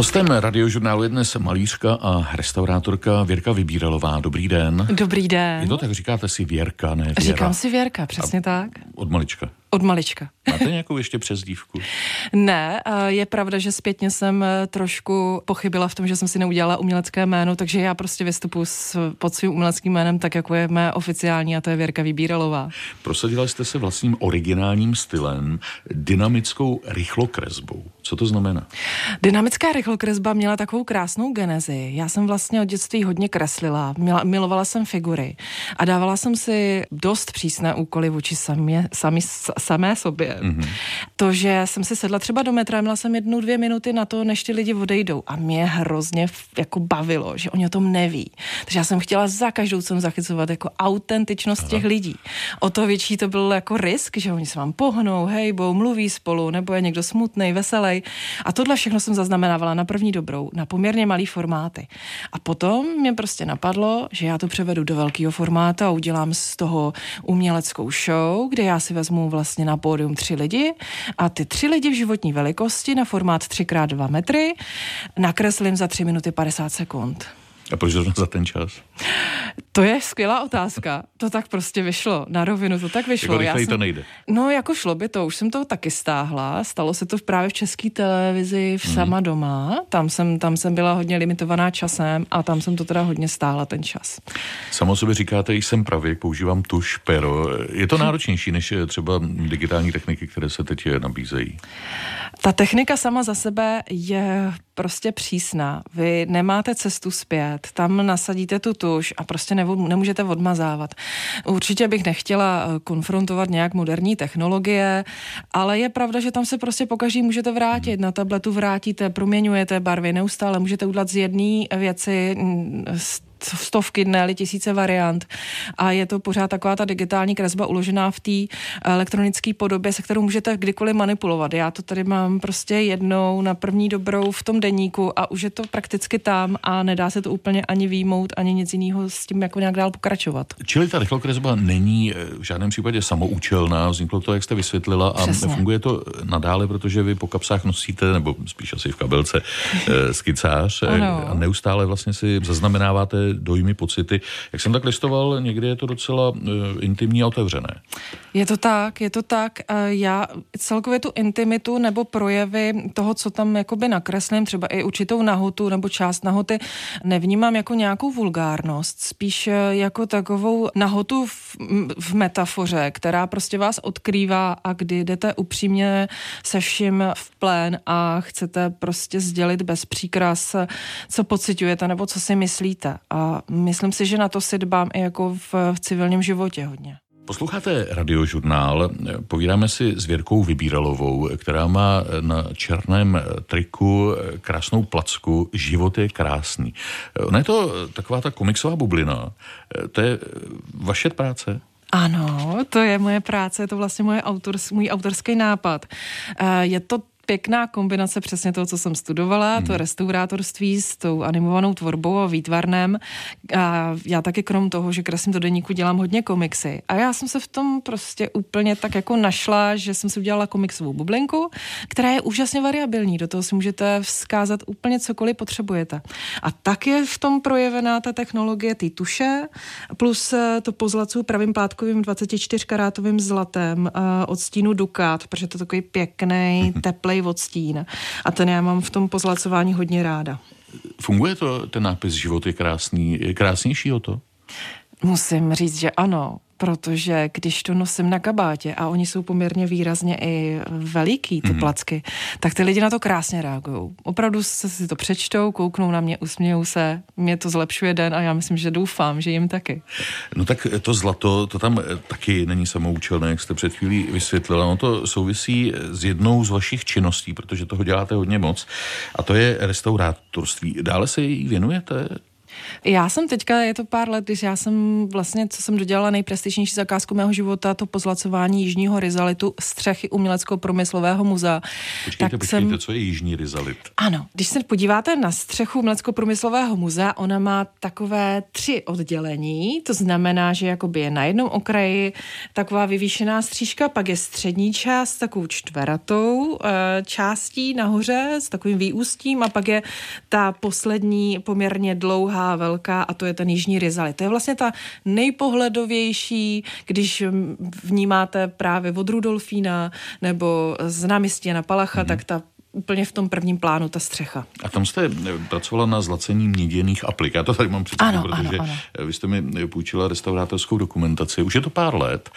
Hostem radiožurnálu je dnes malířka a restaurátorka Věrka Vybíralová. Dobrý den. Dobrý den. Je to tak, říkáte si Věrka, ne Věra? Říkám si Věrka, přesně a tak. Od malička. Od malička. Máte nějakou ještě přezdívku? ne, je pravda, že zpětně jsem eh, trošku pochybila v tom, že jsem si neudělala umělecké jméno, takže já prostě vystupuji s, pod svým uměleckým jménem tak, jako je mé oficiální a to je Věrka Vybíralová. Prosadila jste se vlastním originálním stylem, dynamickou rychlokresbou. Co to znamená? Dynamická rychlokresba měla takovou krásnou genezi. Já jsem vlastně od dětství hodně kreslila, měla, milovala jsem figury a dávala jsem si dost přísné úkoly vůči samě, sami, samé sobě. Mm-hmm. To, že jsem si sedla třeba do metra, měla jsem jednu, dvě minuty na to, než ty lidi odejdou a mě hrozně jako bavilo, že oni o tom neví. Takže já jsem chtěla za každou cenu zachycovat jako autentičnost Aha. těch lidí. O to větší to byl jako risk, že oni se vám pohnou, hejbou, mluví spolu, nebo je někdo smutný, veselý. A tohle všechno jsem zaznamenávala na první dobrou, na poměrně malý formáty. A potom mě prostě napadlo, že já to převedu do velkého formátu a udělám z toho uměleckou show, kde já si vezmu vlastně na pódium tři lidi a ty tři lidi v životní velikosti na formát 3x2 metry nakreslím za 3 minuty 50 sekund. A proč za ten čas? To je skvělá otázka. To tak prostě vyšlo. Na rovinu to tak vyšlo. Jako Já jsem, to nejde. No, jako šlo by to. Už jsem to taky stáhla. Stalo se to právě v české televizi v hmm. sama doma. Tam jsem, tam jsem byla hodně limitovaná časem a tam jsem to teda hodně stáhla ten čas. Samo sobě říkáte, jsem pravěk, používám tuš, pero. Je to náročnější než třeba digitální techniky, které se teď nabízejí? Ta technika sama za sebe je prostě přísná. Vy nemáte cestu zpět, tam nasadíte tu tuš a prostě nemůžete odmazávat. Určitě bych nechtěla eh, konfrontovat nějak moderní technologie, ale je pravda, že tam se prostě pokaždý můžete vrátit. Na tabletu vrátíte, proměňujete barvy neustále, můžete udělat z jedné věci mm, stovky, ne tisíce variant a je to pořád taková ta digitální kresba uložená v té elektronické podobě, se kterou můžete kdykoliv manipulovat. Já to tady mám prostě jednou na první dobrou v tom deníku a už je to prakticky tam a nedá se to úplně ani výjmout, ani nic jiného s tím jako nějak dál pokračovat. Čili ta rychlokresba není eh, v žádném případě samoučelná, vzniklo to, jak jste vysvětlila a Přesně. funguje to nadále, protože vy po kapsách nosíte, nebo spíš asi v kabelce, eh, skicář ano. a neustále vlastně si zaznamenáváte dojmy, pocity. Jak jsem tak listoval, někdy je to docela uh, intimní a otevřené. Je to tak, je to tak. Já celkově tu intimitu nebo projevy toho, co tam jakoby nakreslím, třeba i určitou nahotu nebo část nahoty, nevnímám jako nějakou vulgárnost, spíš eh, jako takovou nahotu v, v metafoře, která prostě vás odkrývá a kdy jdete upřímně se vším v plén a chcete prostě sdělit bez příkras, co pocitujete nebo co si myslíte. A myslím si, že na to si dbám i jako v, v civilním životě hodně. Posloucháte radiožurnál, povídáme si s Věrkou Vybíralovou, která má na černém triku krásnou placku Život je krásný. Ona je to taková ta komiksová bublina. To je vaše práce? Ano, to je moje práce, je to vlastně moje autors, můj autorský nápad. Je to pěkná kombinace přesně toho, co jsem studovala, hmm. to restaurátorství s tou animovanou tvorbou a výtvarnem. A já taky krom toho, že kreslím do deníku, dělám hodně komiksy. A já jsem se v tom prostě úplně tak jako našla, že jsem si udělala komiksovou bublinku, která je úžasně variabilní. Do toho si můžete vzkázat úplně cokoliv potřebujete. A tak je v tom projevená ta technologie ty tuše, plus eh, to pozlacu pravým plátkovým 24-karátovým zlatem eh, od stínu Dukat, protože to je takový pěkný, teplý odstín. A ten já mám v tom pozlacování hodně ráda. Funguje to, ten nápis Život je krásný, je krásnější o to? Musím říct, že ano protože když to nosím na kabátě a oni jsou poměrně výrazně i veliký, ty mm-hmm. placky, tak ty lidi na to krásně reagují. Opravdu se si to přečtou, kouknou na mě, usmějou se, mě to zlepšuje den a já myslím, že doufám, že jim taky. No tak to zlato, to tam taky není samoučelné, jak jste před chvílí vysvětlila. No to souvisí s jednou z vašich činností, protože toho děláte hodně moc a to je restaurátorství. Dále se jí věnujete? Já jsem teďka, je to pár let, když já jsem vlastně, co jsem dodělala nejprestižnější zakázku mého života, to pozlacování Jižního rizalitu střechy umělecko-promyslového muzea. Počkejte, tak počkejte, jsem... co je Jižní rizalit? Ano, když se podíváte na střechu umělecko-promyslového muzea, ona má takové tři oddělení, to znamená, že jakoby je na jednom okraji taková vyvýšená střížka, pak je střední část takovou čtveratou e, částí nahoře s takovým výústím a pak je ta poslední poměrně dlouhá, velká a to je ten jižní rizalit. To je vlastně ta nejpohledovější, když vnímáte právě od Rudolfína nebo z náměstí na Palacha, mm-hmm. tak ta úplně v tom prvním plánu ta střecha. A tam jste eh, pracovala na zlacení měděných aplik. Já to tady mám před ano, protože ano, ano. vy jste mi eh, půjčila restaurátorskou dokumentaci. Už je to pár let.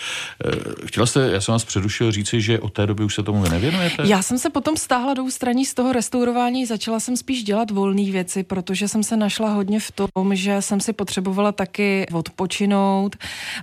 Eh, chtěla jste, já jsem vás předušil říci, že od té doby už se tomu nevěnujete? Já jsem se potom stáhla do ústraní z toho restaurování, začala jsem spíš dělat volné věci, protože jsem se našla hodně v tom, že jsem si potřebovala taky odpočinout.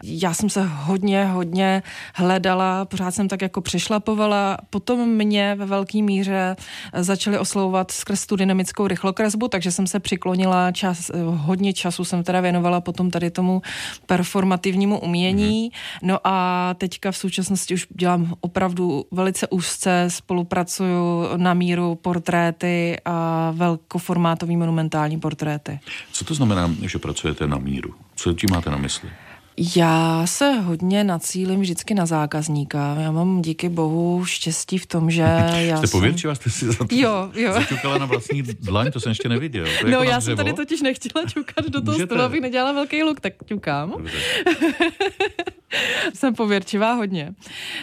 Já jsem se hodně, hodně hledala, pořád jsem tak jako přešlapovala. Potom mě ve velké míře začali oslovovat skrz tu dynamickou rychlokresbu, takže jsem se přiklonila čas, hodně času jsem teda věnovala potom tady tomu performativnímu umění. No a teďka v současnosti už dělám opravdu velice úzce, spolupracuju na míru portréty a velkoformátový monumentální portréty. Co to znamená, že pracujete na míru? Co tím máte na mysli? Já se hodně nacílim vždycky na zákazníka. Já mám díky bohu štěstí v tom, že já Jste jsem... pověrčivá, jste si za to jo, jo. zaťukala na vlastní dlaň, to jsem ještě neviděl. To no jako já jsem tady totiž nechtěla ťukat do toho stolu, abych nedělala velký luk, tak ťukám. jsem pověrčivá hodně,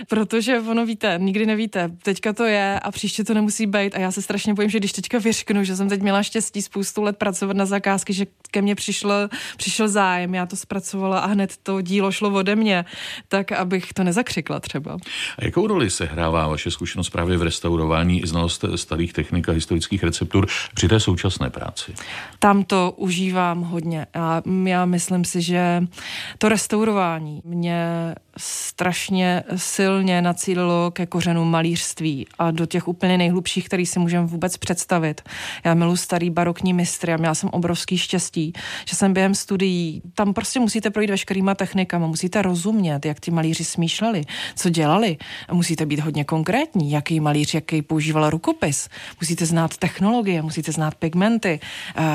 protože ono víte, nikdy nevíte, teďka to je a příště to nemusí být a já se strašně bojím, že když teďka vyřknu, že jsem teď měla štěstí spoustu let pracovat na zakázky, že ke mně přišlo, přišel zájem, já to zpracovala a hned to dílo šlo ode mě, tak abych to nezakřikla třeba. A jakou roli se hrává vaše zkušenost právě v restaurování i znalost starých technik a historických receptur při té současné práci? Tam to užívám hodně a já myslím si, že to restaurování mě strašně silně nacílilo ke kořenu malířství a do těch úplně nejhlubších, který si můžeme vůbec představit. Já miluji starý barokní mistry a měla jsem obrovský štěstí, že jsem během studií, tam prostě musíte projít veškerýma technikama, musíte rozumět, jak ty malíři smýšleli, co dělali. A musíte být hodně konkrétní, jaký malíř, jaký používal rukopis, musíte znát technologie, musíte znát pigmenty,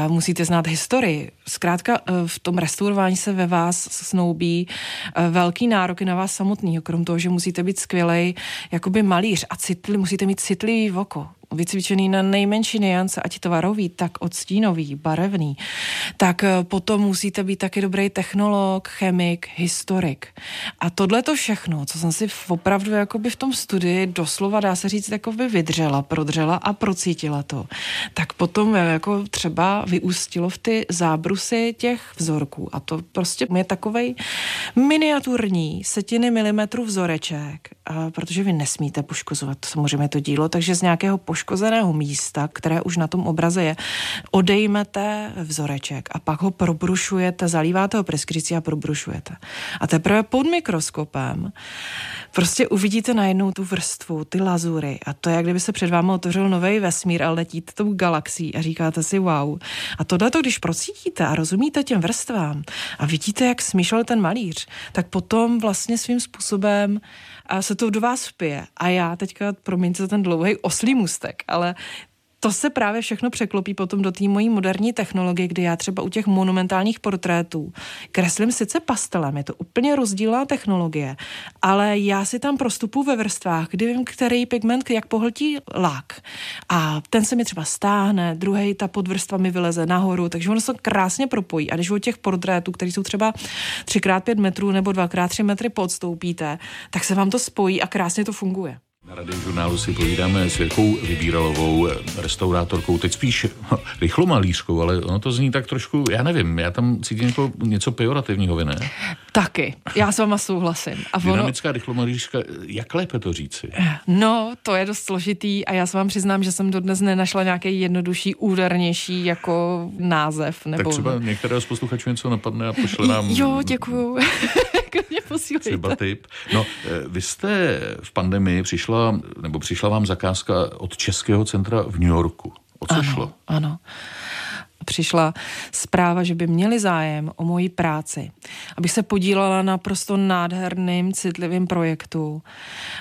musíte znát historii. Zkrátka e, v tom restaurování se ve vás snoubí e, velký nároky na vás samotný, krom toho, že musíte být skvělej jakoby malíř a citli, musíte mít citlivý oko vycvičený na nejmenší niance, ať tvarový, tak odstínový, barevný, tak eh, potom musíte být taky dobrý technolog, chemik, historik. A tohle to všechno, co jsem si opravdu jakoby v tom studii doslova, dá se říct, jakoby vydřela, prodřela a procítila to, tak potom eh, jako třeba vyústilo v ty zábrusy těch vzorků. A to prostě je takovej miniaturní setiny milimetrů vzoreček, a protože vy nesmíte poškozovat samozřejmě to dílo, takže z nějakého poš poškozeného místa, které už na tom obraze je, odejmete vzoreček a pak ho probrušujete, zalíváte ho preskricí a probrušujete. A teprve pod mikroskopem prostě uvidíte najednou tu vrstvu, ty lazury a to je, jak kdyby se před vámi otevřel nový vesmír a letíte tou galaxií a říkáte si wow. A tohle to, když procítíte a rozumíte těm vrstvám a vidíte, jak smýšlel ten malíř, tak potom vlastně svým způsobem a se to do vás vpije. A já teďka, promiňte za ten dlouhý oslý mustek, ale to se právě všechno překlopí potom do té mojí moderní technologie, kdy já třeba u těch monumentálních portrétů kreslím sice pastelem, je to úplně rozdílná technologie, ale já si tam prostupu ve vrstvách, kdy vím, který pigment jak pohltí lák. A ten se mi třeba stáhne, druhý ta podvrstva mi vyleze nahoru, takže ono se krásně propojí. A když u těch portrétů, které jsou třeba 3x5 metrů nebo 2x3 metry podstoupíte, tak se vám to spojí a krásně to funguje. Na radiožurnálu si povídáme s Věrkou Vybíralovou, restaurátorkou, teď spíš rychlomalířkou, ale ono to zní tak trošku, já nevím, já tam cítím jako něco pejorativního, vy ne? Taky, já s váma souhlasím. A ono... Dynamická rychlomalířka, jak lépe to říci? No, to je dost složitý a já se vám přiznám, že jsem dodnes nenašla nějaký jednodušší, údernější jako název. Nebo... Tak třeba některého z posluchačů něco napadne a pošle nám... Jo, děkuju. Klidně posílejte. Třeba typ. No, eh, vy jste v pandemii přišla, nebo přišla vám zakázka od Českého centra v New Yorku. O co ano, šlo? Ano. přišla zpráva, že by měli zájem o moji práci, abych se podílela na prosto nádherným, citlivým projektu,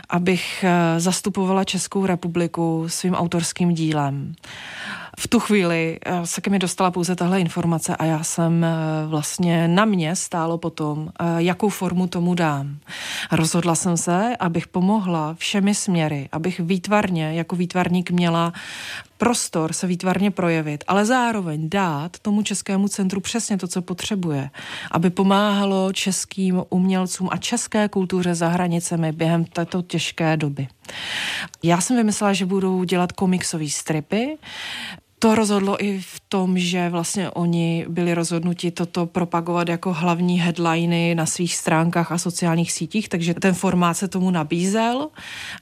abych eh, zastupovala Českou republiku svým autorským dílem. V tu chvíli eh, se ke mi dostala pouze tahle informace a já jsem eh, vlastně na mě stálo potom, eh, jakou formu tomu dám. Rozhodla jsem se, abych pomohla všemi směry, abych výtvarně, jako výtvarník měla prostor se výtvarně projevit, ale zároveň dát tomu českému centru přesně to, co potřebuje, aby pomáhalo českým umělcům a české kultuře za hranicemi během této těžké doby. Já jsem vymyslela, že budu dělat komiksové stripy, to rozhodlo i v tom, že vlastně oni byli rozhodnuti toto propagovat jako hlavní headliny na svých stránkách a sociálních sítích, takže ten formát se tomu nabízel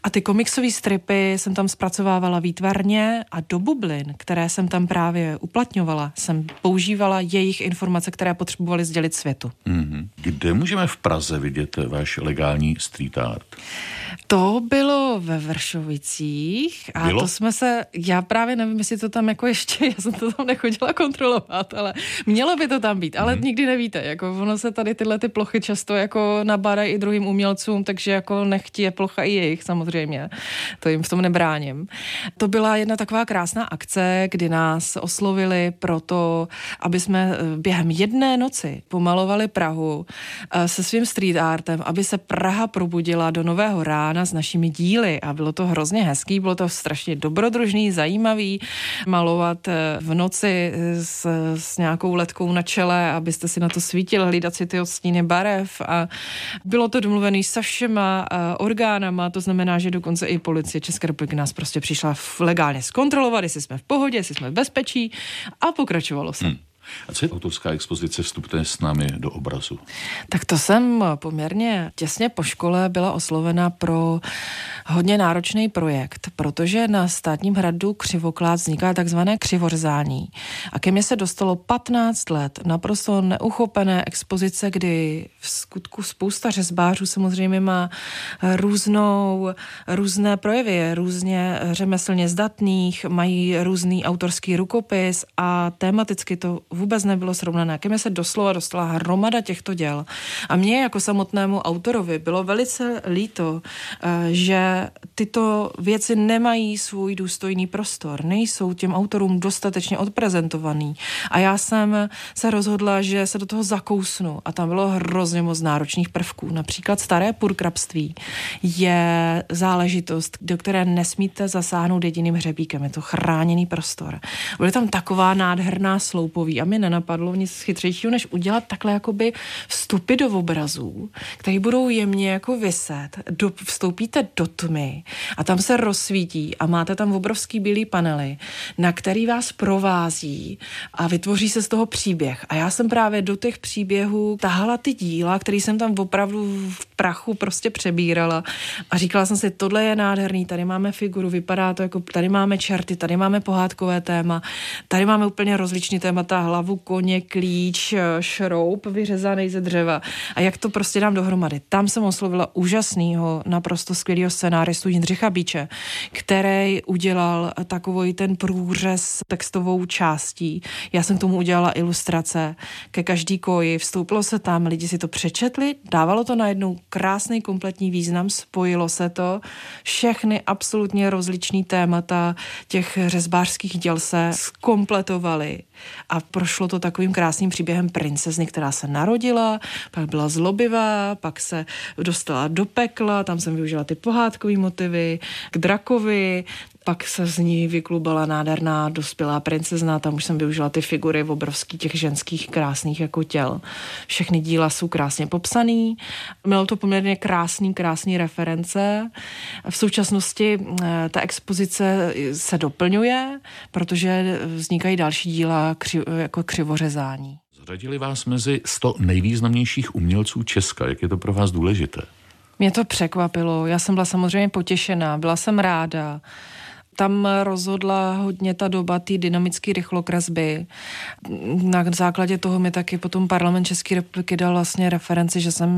a ty komiksové stripy jsem tam zpracovávala výtvarně a do bublin, které jsem tam právě uplatňovala, jsem používala jejich informace, které potřebovali sdělit světu. Mm-hmm. Kde můžeme v Praze vidět váš legální street art? To bylo ve Vršovicích a bylo? to jsme se, já právě nevím, jestli to tam jako ještě, já jsem to tam nechodila kontrolovat, ale mělo by to tam být, ale mm. nikdy nevíte, jako ono se tady tyhle ty plochy často jako nabádají i druhým umělcům, takže jako nechtí je plocha i jejich samozřejmě, to jim v tom nebráním. To byla jedna taková krásná akce, kdy nás oslovili proto, aby jsme eh, během jedné noci pomalovali Prahu eh, se svým street artem, aby se Praha probudila do nového rána s našimi díly a bylo to hrozně hezký, bylo to strašně dobrodružný, zajímavý, malovat eh, v noci eh, s, s nějakou letkou na čele, abyste si na to svítili, hlídat si ty odstíny barev a bylo to domluvené se všema eh, orgánama, to znamená, že dokonce i policie České republiky nás prostě přišla legálně zkontrolovat, jestli jsme v pohodě, jestli jsme v bezpečí a pokračovalo se. Hmm. A co je autorská expozice Vstupte s námi do obrazu? Tak to jsem poměrně těsně po škole byla oslovena pro hodně náročný projekt, protože na státním hradu Křivoklád vzniká takzvané křivořzání. A ke mně se dostalo 15 let naprosto neuchopené expozice, kdy v skutku spousta řezbářů samozřejmě má různou, různé projevy, různě řemeslně zdatných, mají různý autorský rukopis a tematicky to vůbec nebylo srovnané. Ke mně se doslova dostala hromada těchto děl. A mně jako samotnému autorovi bylo velice líto, eh, že tyto věci nemají svůj důstojný prostor, nejsou těm autorům dostatečně odprezentovaný. A já jsem se rozhodla, že se do toho zakousnu a tam bylo hrozně moc náročných prvků. Například staré purkrabství je záležitost, do které nesmíte zasáhnout jediným hřebíkem. Je to chráněný prostor. Byly tam taková nádherná sloupoví a mi nenapadlo nic chytřejšího, než udělat takhle jakoby vstupy do obrazů, které budou jemně jako vyset. Do, vstoupíte do tmy a tam se rozsvítí a máte tam obrovský bílý panely, na který vás provází a vytvoří se z toho příběh. A já jsem právě do těch příběhů tahala ty díla, které jsem tam opravdu v prachu prostě přebírala a říkala jsem si, tohle je nádherný, tady máme figuru, vypadá to jako, tady máme čerty, tady máme pohádkové téma, tady máme úplně rozličný témata, hlavu koně, klíč, šroub vyřezaný ze dřeva a jak to prostě dám dohromady. Tam jsem oslovila úžasného, naprosto skvělého scénáristu Jindřicha Bíče, který udělal takový ten průřez textovou částí. Já jsem k tomu udělala ilustrace ke každý koji, vstoupilo se tam, lidi si to přečetli, dávalo to najednou krásný kompletní význam, spojilo se to, všechny absolutně rozličný témata těch řezbářských děl se skompletovaly a prošlo to takovým krásným příběhem princezny, která se narodila, pak byla zlobivá, pak se dostala do pekla, tam jsem využila ty pohádkové motivy, k drakovi, pak se z ní vyklubala nádherná dospělá princezna, tam už jsem využila ty figury v obrovských těch ženských krásných jako těl. Všechny díla jsou krásně popsaný, mělo to poměrně krásný, krásný reference. V současnosti eh, ta expozice se doplňuje, protože vznikají další díla kři, jako křivořezání. Zradili vás mezi 100 nejvýznamnějších umělců Česka. Jak je to pro vás důležité? Mě to překvapilo. Já jsem byla samozřejmě potěšená, byla jsem ráda tam rozhodla hodně ta doba té dynamické rychlokresby. Na základě toho mi taky potom parlament České republiky dal vlastně referenci, že jsem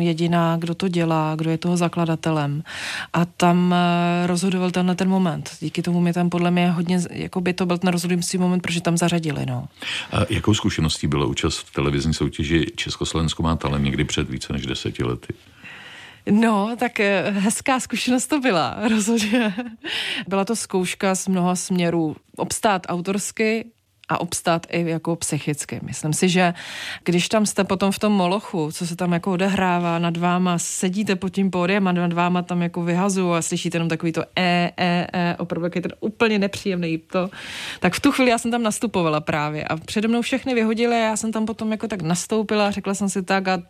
jediná, kdo to dělá, kdo je toho zakladatelem. A tam eh, rozhodoval tenhle ten moment. Díky tomu mi tam podle mě hodně, jako by to byl ten rozhodující moment, protože tam zařadili. No. A jakou zkušeností byla účast v televizní soutěži Československo má talent někdy před více než deseti lety? No, tak eh, hezká zkušenost to byla, rozhodně. Byla to zkouška z mnoha směrů. Obstát autorsky, a obstát i jako psychicky. Myslím si, že když tam jste potom v tom molochu, co se tam jako odehrává, nad váma sedíte pod tím pódiem a nad váma tam jako vyhazují a slyšíte jenom takový to e, e, e, opravdu je ten úplně nepříjemný to, tak v tu chvíli já jsem tam nastupovala právě a přede mnou všechny vyhodili a já jsem tam potom jako tak nastoupila a řekla jsem si tak a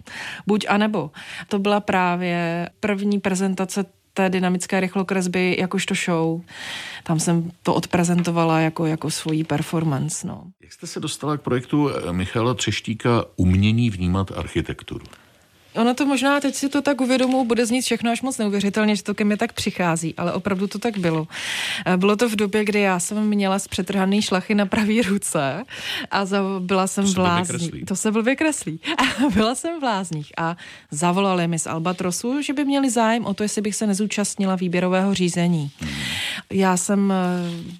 buď a nebo. To byla právě první prezentace té dynamické rychlokresby jakožto show. Tam jsem to odprezentovala jako, jako svojí performance. No. Jak jste se dostala k projektu Michala Třeštíka Umění vnímat architekturu? Ono to možná, teď si to tak uvědomuji, bude znít všechno až moc neuvěřitelně, že to ke mně tak přichází, ale opravdu to tak bylo. Eh, bylo to v době, kdy já jsem měla zpřetrhaný šlachy na pravý ruce a za, byla jsem v. To se blbě kreslí. A byla jsem v lázních a zavolali mi z Albatrosu, že by měli zájem o to, jestli bych se nezúčastnila výběrového řízení. Hmm. Já jsem eh,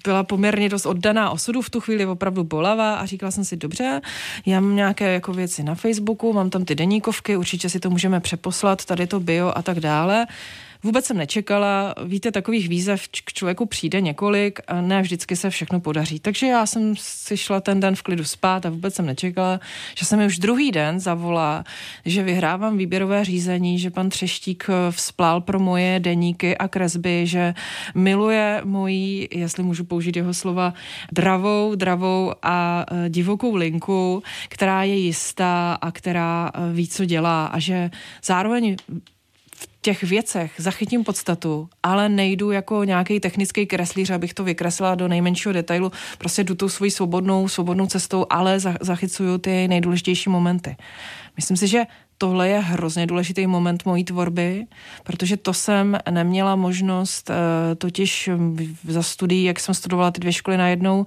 byla poměrně dost oddaná osudu, v tu chvíli opravdu bolavá a říkala jsem si, dobře, já mám nějaké jako věci na Facebooku, mám tam ty deníkovky, určitě si to můžeme přeposlat, tady to bio a tak dále. Vůbec jsem nečekala, víte, takových výzev k člověku přijde několik a ne vždycky se všechno podaří. Takže já jsem si šla ten den v klidu spát a vůbec jsem nečekala, že se mi už druhý den zavolá, že vyhrávám výběrové řízení, že pan Třeštík vzplál pro moje deníky a kresby, že miluje mojí, jestli můžu použít jeho slova, dravou, dravou a e, divokou linku, která je jistá a která e, ví, co dělá a že zároveň těch věcech zachytím podstatu, ale nejdu jako nějaký technický kreslíř, abych to vykreslila do nejmenšího detailu. Prostě jdu tou svojí svobodnou, svobodnou cestou, ale zachycuju ty nejdůležitější momenty. Myslím si, že tohle je hrozně důležitý moment mojí tvorby, protože to jsem neměla možnost, eh, totiž za studií, jak jsem studovala ty dvě školy najednou,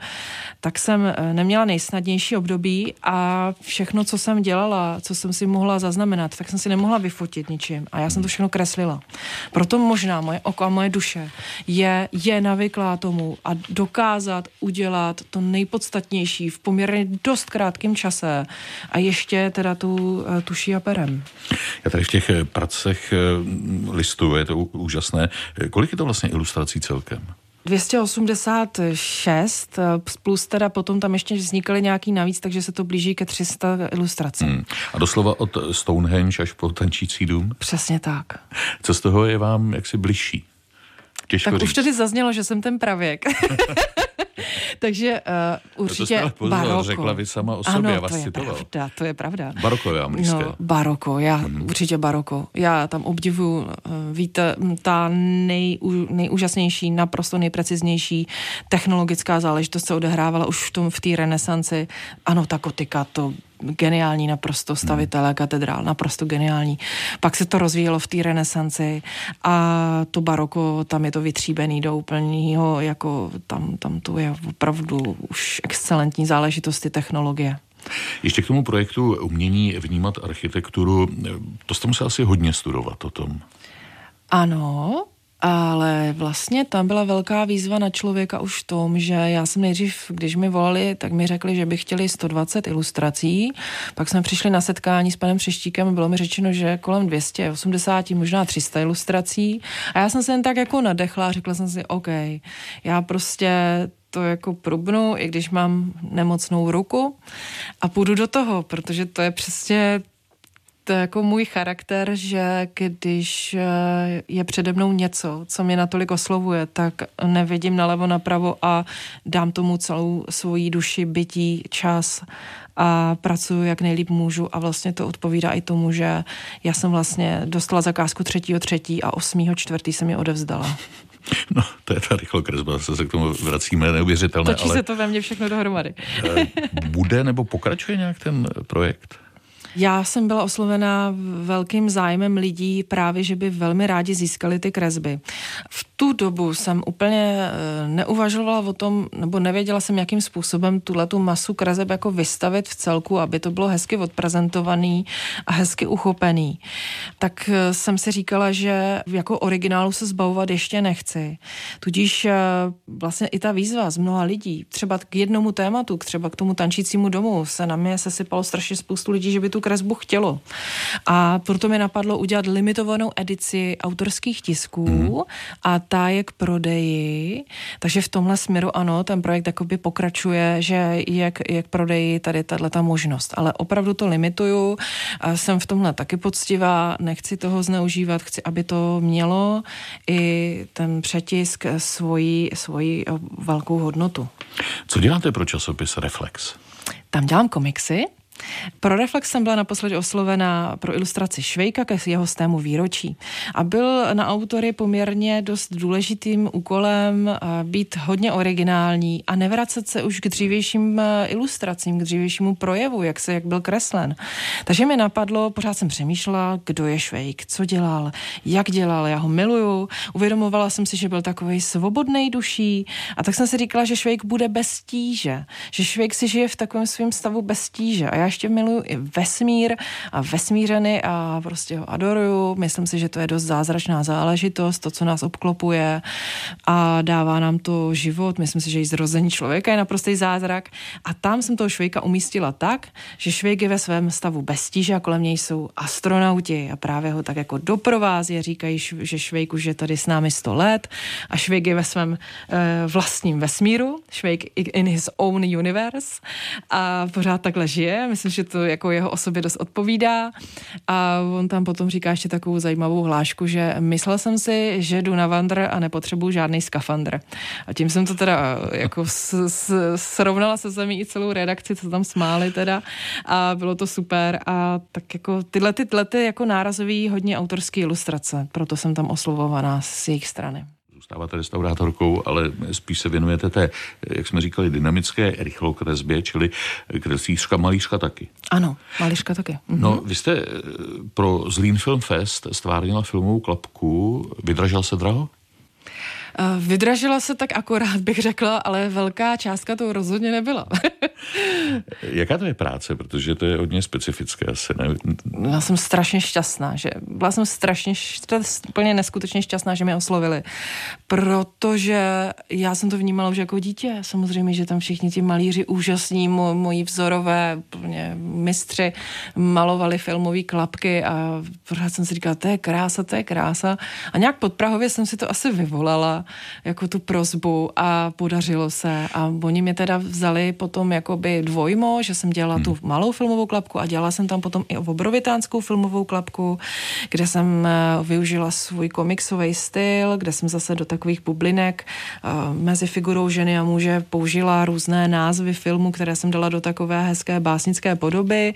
tak jsem eh, neměla nejsnadnější období a všechno, co jsem dělala, co jsem si mohla zaznamenat, tak jsem si nemohla vyfotit ničím a já jsem to všechno kreslila. Proto možná moje oko a moje duše je, je navyklá tomu a dokázat udělat to nejpodstatnější v poměrně dost krátkém čase a ještě teda tu eh, tuší a perem autorem. Já tady v těch eh, pracech eh, listu, je to úžasné. Kolik je to vlastně ilustrací celkem? 286 eh, plus teda potom tam ještě vznikaly nějaký navíc, takže se to blíží ke 300 ilustracím. Hmm. A doslova od Stonehenge až po tančící dům? Přesně tak. Co z toho je vám jaksi bližší? Těžko tak říct. už tady zaznělo, že jsem ten pravěk. Takže uh, určitě to pozor, baroko. řekla vy sama o sobě, ano, já vás to je citoval. pravda, to je pravda. Baroko vám blízké. No, baroko, já mm-hmm. určitě baroko. Já tam obdivuju, uh, víte, ta nej, nejúžasnější, naprosto nejpreciznější technologická záležitost se odehrávala už v tom v té renesanci. Ano, ta kotika, to geniální naprosto stavitelé katedrál, naprosto geniální. Pak se to rozvíjelo v té renesanci a to baroko, tam je to vytříbený do úplného, jako tam, tam to je opravdu už excelentní záležitosti technologie. Ještě k tomu projektu umění vnímat architekturu, to jste musel asi hodně studovat o tom. Ano, ale vlastně tam byla velká výzva na člověka už v tom, že já jsem nejdřív, když mi volali, tak mi řekli, že by chtěli 120 ilustrací. Pak jsme přišli na setkání s panem Přeštíkem a bylo mi řečeno, že kolem 280, možná 300 ilustrací. A já jsem se jen tak jako nadechla a řekla jsem si, OK, já prostě to jako prubnu, i když mám nemocnou ruku a půjdu do toho, protože to je přesně to je jako můj charakter, že když eh, je přede mnou něco, co mě natolik oslovuje, tak nevidím nalevo napravo a dám tomu celou svoji duši, bytí, čas a pracuji jak nejlíp můžu a vlastně to odpovídá i tomu, že já jsem vlastně dostala zakázku třetího třetí a osmýho čtvrtý jsem je odevzdala. No, to je ta rychlokresba, se k tomu vracíme, neuvěřitelné. Točí ale... se to ve mně všechno dohromady. Eh, bude nebo pokračuje nějak ten projekt? Já jsem byla oslovena velkým zájmem lidí právě, že by velmi rádi získali ty kresby. V tu dobu jsem úplně eh, neuvažovala o tom, nebo nevěděla jsem, jakým způsobem tuhle tu masu kreseb jako vystavit v celku, aby to bylo hezky odprezentovaný a hezky uchopený. Tak eh, jsem si říkala, že jako originálu se zbavovat ještě nechci. Tudíž eh, vlastně i ta výzva z mnoha lidí, třeba k jednomu tématu, třeba k tomu tančícímu domu, se na mě sesypalo strašně spoustu lidí, že by tu kresbu chtělo. A proto mi napadlo udělat limitovanou edici autorských tisků mm. a ta je k prodeji. Takže v tomhle směru ano, ten projekt jakoby pokračuje, že je k, je k prodeji tady tato možnost. Ale opravdu to limituju. A jsem v tomhle taky poctivá, nechci toho zneužívat, chci, aby to mělo i ten přetisk svoji, svoji velkou hodnotu. Co děláte pro časopis Reflex? Tam dělám komiksy, pro Reflex jsem byla naposledy oslovena pro ilustraci Švejka ke jeho stému výročí a byl na autory poměrně dost důležitým úkolem eh, být hodně originální a nevracet se už k dřívějším eh, ilustracím, k dřívějšímu projevu, jak se jak byl kreslen. Takže mi napadlo, pořád jsem přemýšlela, kdo je Švejk, co dělal, jak dělal, já ho miluju. Uvědomovala jsem si, že byl takový svobodný duší a tak jsem si říkala, že Švejk bude bez tíže, že Švejk si žije v takovém svém stavu bez tíže a já ještě miluju i vesmír a vesmířeny a prostě ho adoruju. Myslím si, že to je dost zázračná záležitost, to, co nás obklopuje a dává nám to život. Myslím si, že i zrození člověka je naprostý zázrak. A tam jsem toho švejka umístila tak, že švejk je ve svém stavu bez tíže a kolem něj jsou astronauti a právě ho tak jako doprovází a říkají, že švejk už je tady s námi 100 let a švejk je ve svém e, vlastním vesmíru, švejk in his own universe a pořád takhle žije myslím, že to jako jeho osobě dost odpovídá. A on tam potom říká ještě takovou zajímavou hlášku, že myslel jsem si, že jdu na vandr a nepotřebuju žádný skafandr. A tím jsem to teda jako s, s, srovnala se zemí i celou redakci, co tam smáli teda a bylo to super a tak jako tyhle ty, tyhle ty jako nárazový hodně autorský ilustrace, proto jsem tam oslovovaná z jejich strany zůstáváte restaurátorkou, ale spíš se věnujete té, jak jsme říkali, dynamické rychlokresbě, čili kreslířka, malířka taky. Ano, malířka taky. Mhm. No, vy jste eh, pro Zlín Film Fest stvárnila filmovou klapku. Vydražel se draho? Eh, vydražila se tak akorát, bych řekla, ale velká částka to rozhodně nebyla. Jaká to je práce, protože to je hodně specifické asi, ne? Já jsem strašně šťastná, že byla jsem strašně, úplně neskutečně šťastná, že mě oslovili, protože já jsem to vnímala už jako dítě. Samozřejmě, že tam všichni ti malíři úžasní, mo, moji vzorové úplně mistři malovali filmové klapky a pořád jsem si říkala, to je krása, to je krása. A nějak pod Prahově jsem si to asi vyvolala jako tu prozbu a podařilo se. A oni mě teda vzali potom jakoby dvojmo, že jsem dělala hmm. tu malou filmovou klapku a dělala jsem tam potom i obrovitánskou filmovou klapku, kde jsem eh, využila svůj komiksový styl, kde jsem zase do takových bublinek uh, mezi figurou ženy a muže použila různé názvy filmu, které jsem dala do takové hezké básnické podoby.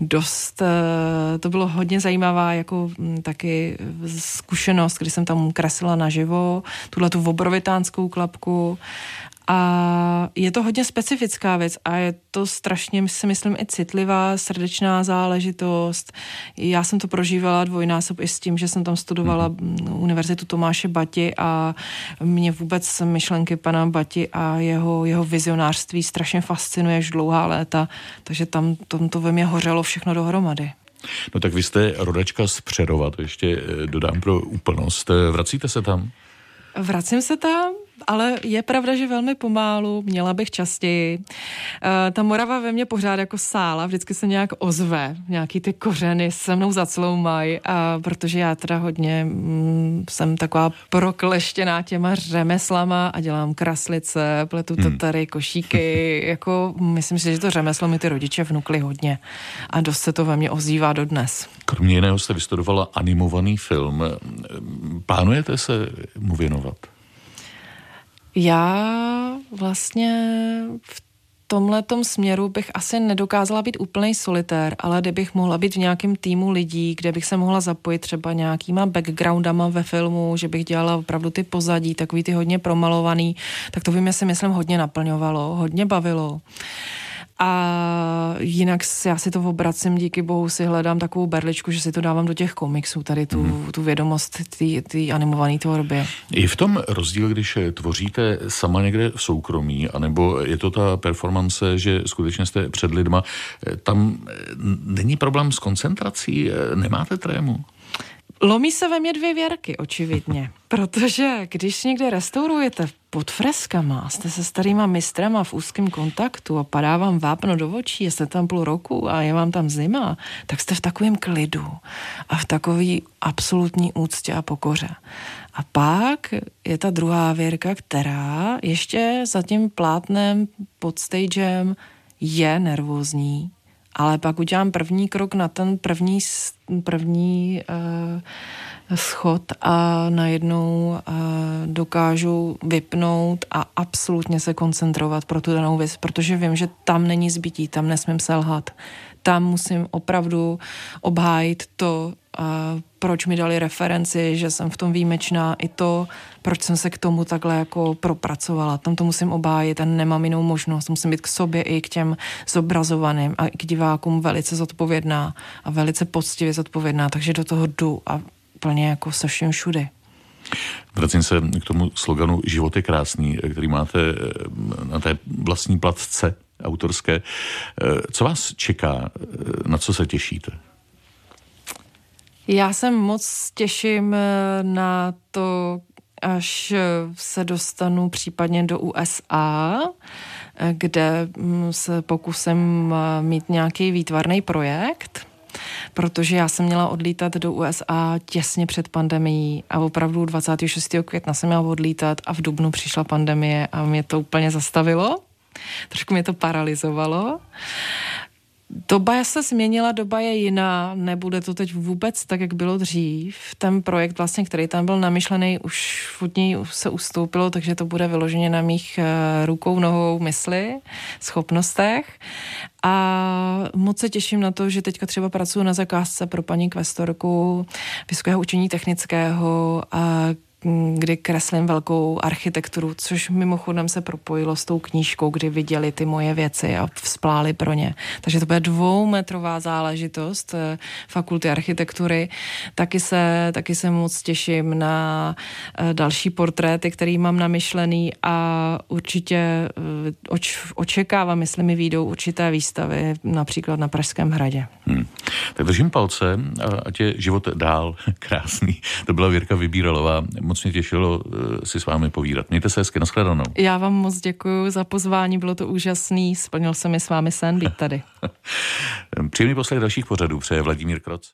Dost, uh, to bylo hodně zajímavá jako mm, taky zkušenost, kdy jsem tam kreslila naživo tuhle tu obrovitánskou klapku a je to hodně specifická věc a je to strašně, si myslím, i citlivá, srdečná záležitost. Já jsem to prožívala dvojnásob i s tím, že jsem tam studovala mm-hmm. univerzitu Tomáše Bati a mě vůbec myšlenky pana Bati a jeho, jeho vizionářství strašně fascinuje už dlouhá léta, takže tam, tam to ve mně hořelo všechno dohromady. No tak vy jste rodačka z Přerova, to ještě eh, dodám pro úplnost. Vracíte se tam? Vracím se tam, ale je pravda, že velmi pomálu, měla bych častěji. Uh, ta Morava ve mně pořád jako sála, vždycky se nějak ozve, nějaký ty kořeny se mnou zacloumají, a protože já teda hodně mm, jsem taková prokleštěná těma řemeslama a dělám kraslice, pletu hmm. tatary, košíky, jako myslím si, že to řemeslo mi ty rodiče vnukli hodně a dost se to ve mně ozývá dodnes. Kromě jiného jste vystudovala animovaný film. Plánujete se mu věnovat? Já vlastně v tomhletom směru bych asi nedokázala být úplný solitér, ale kdybych mohla být v nějakém týmu lidí, kde bych se mohla zapojit třeba nějakýma backgroundama ve filmu, že bych dělala opravdu ty pozadí, takový ty hodně promalovaný, tak to by mě si myslím hodně naplňovalo, hodně bavilo. A jinak já si to obracím, díky bohu si hledám takovou berličku, že si to dávám do těch komiksů, tady tu, mm. tu vědomost té animované tvorby. Je v tom rozdíl, když tvoříte sama někde v soukromí, anebo je to ta performance, že skutečně jste před lidma, tam není problém s koncentrací, nemáte trému? Lomí se ve mě dvě věrky, očividně. Protože když někde restaurujete pod freskama, jste se starýma mistrama v úzkém kontaktu a padá vám vápno do očí, jste tam půl roku a je vám tam zima, tak jste v takovém klidu a v takový absolutní úctě a pokoře. A pak je ta druhá věrka, která ještě za tím plátnem pod stagem je nervózní, ale pak udělám první krok na ten první, první uh, schod a najednou uh, dokážu vypnout a absolutně se koncentrovat pro tu danou věc, protože vím, že tam není zbytí, tam nesmím selhat. Tam musím opravdu obhájit to, uh, proč mi dali referenci, že jsem v tom výjimečná, i to, proč jsem se k tomu takhle jako propracovala. Tam to musím obhájit a nemám jinou možnost. Musím být k sobě i k těm zobrazovaným a k divákům velice zodpovědná a velice poctivě zodpovědná, takže do toho jdu a plně jako se vším všude. Vracím se k tomu sloganu Život je krásný, který máte eh, na té vlastní platce autorské. Eh, co vás čeká? Eh, na co se těšíte? Já se moc těším na to, až se dostanu případně do USA, kde mm, se pokusím mít nějaký výtvarný projekt protože já jsem měla odlítat do USA těsně před pandemií a opravdu 26. května jsem měla odlítat a v Dubnu přišla pandemie a mě to úplně zastavilo. Trošku mě to paralizovalo. Doba se změnila, doba je jiná, nebude to teď vůbec tak, jak bylo dřív. Ten projekt, vlastně, který tam byl namyšlený, už od něj se ustoupilo, takže to bude vyloženě na mých eh, rukou, nohou, mysli, schopnostech. A moc se těším na to, že teďka třeba pracuji na zakázce pro paní kvestorku Vysokého učení technického, kdy kreslím velkou architekturu, což mimochodem se propojilo s tou knížkou, kdy viděli ty moje věci a vzpláli pro ně. Takže to bude dvoumetrová záležitost eh, fakulty architektury. Taky se, taky se moc těším na eh, další portréty, který mám namyšlený a určitě eh, oč, očekávám, jestli mi výjdou určité výstavy, například na Pražském hradě. Hmm. Tak držím palce, ať je život dál krásný. To byla Věrka Vybíralová moc mě těšilo eh, si s vámi povídat. Mějte se hezky, nashledanou. Já vám moc děkuji za pozvání, bylo to úžasný, splnil se mi s vámi sen být tady. Příjemný poslech dalších pořadů přeje Vladimír Kroc.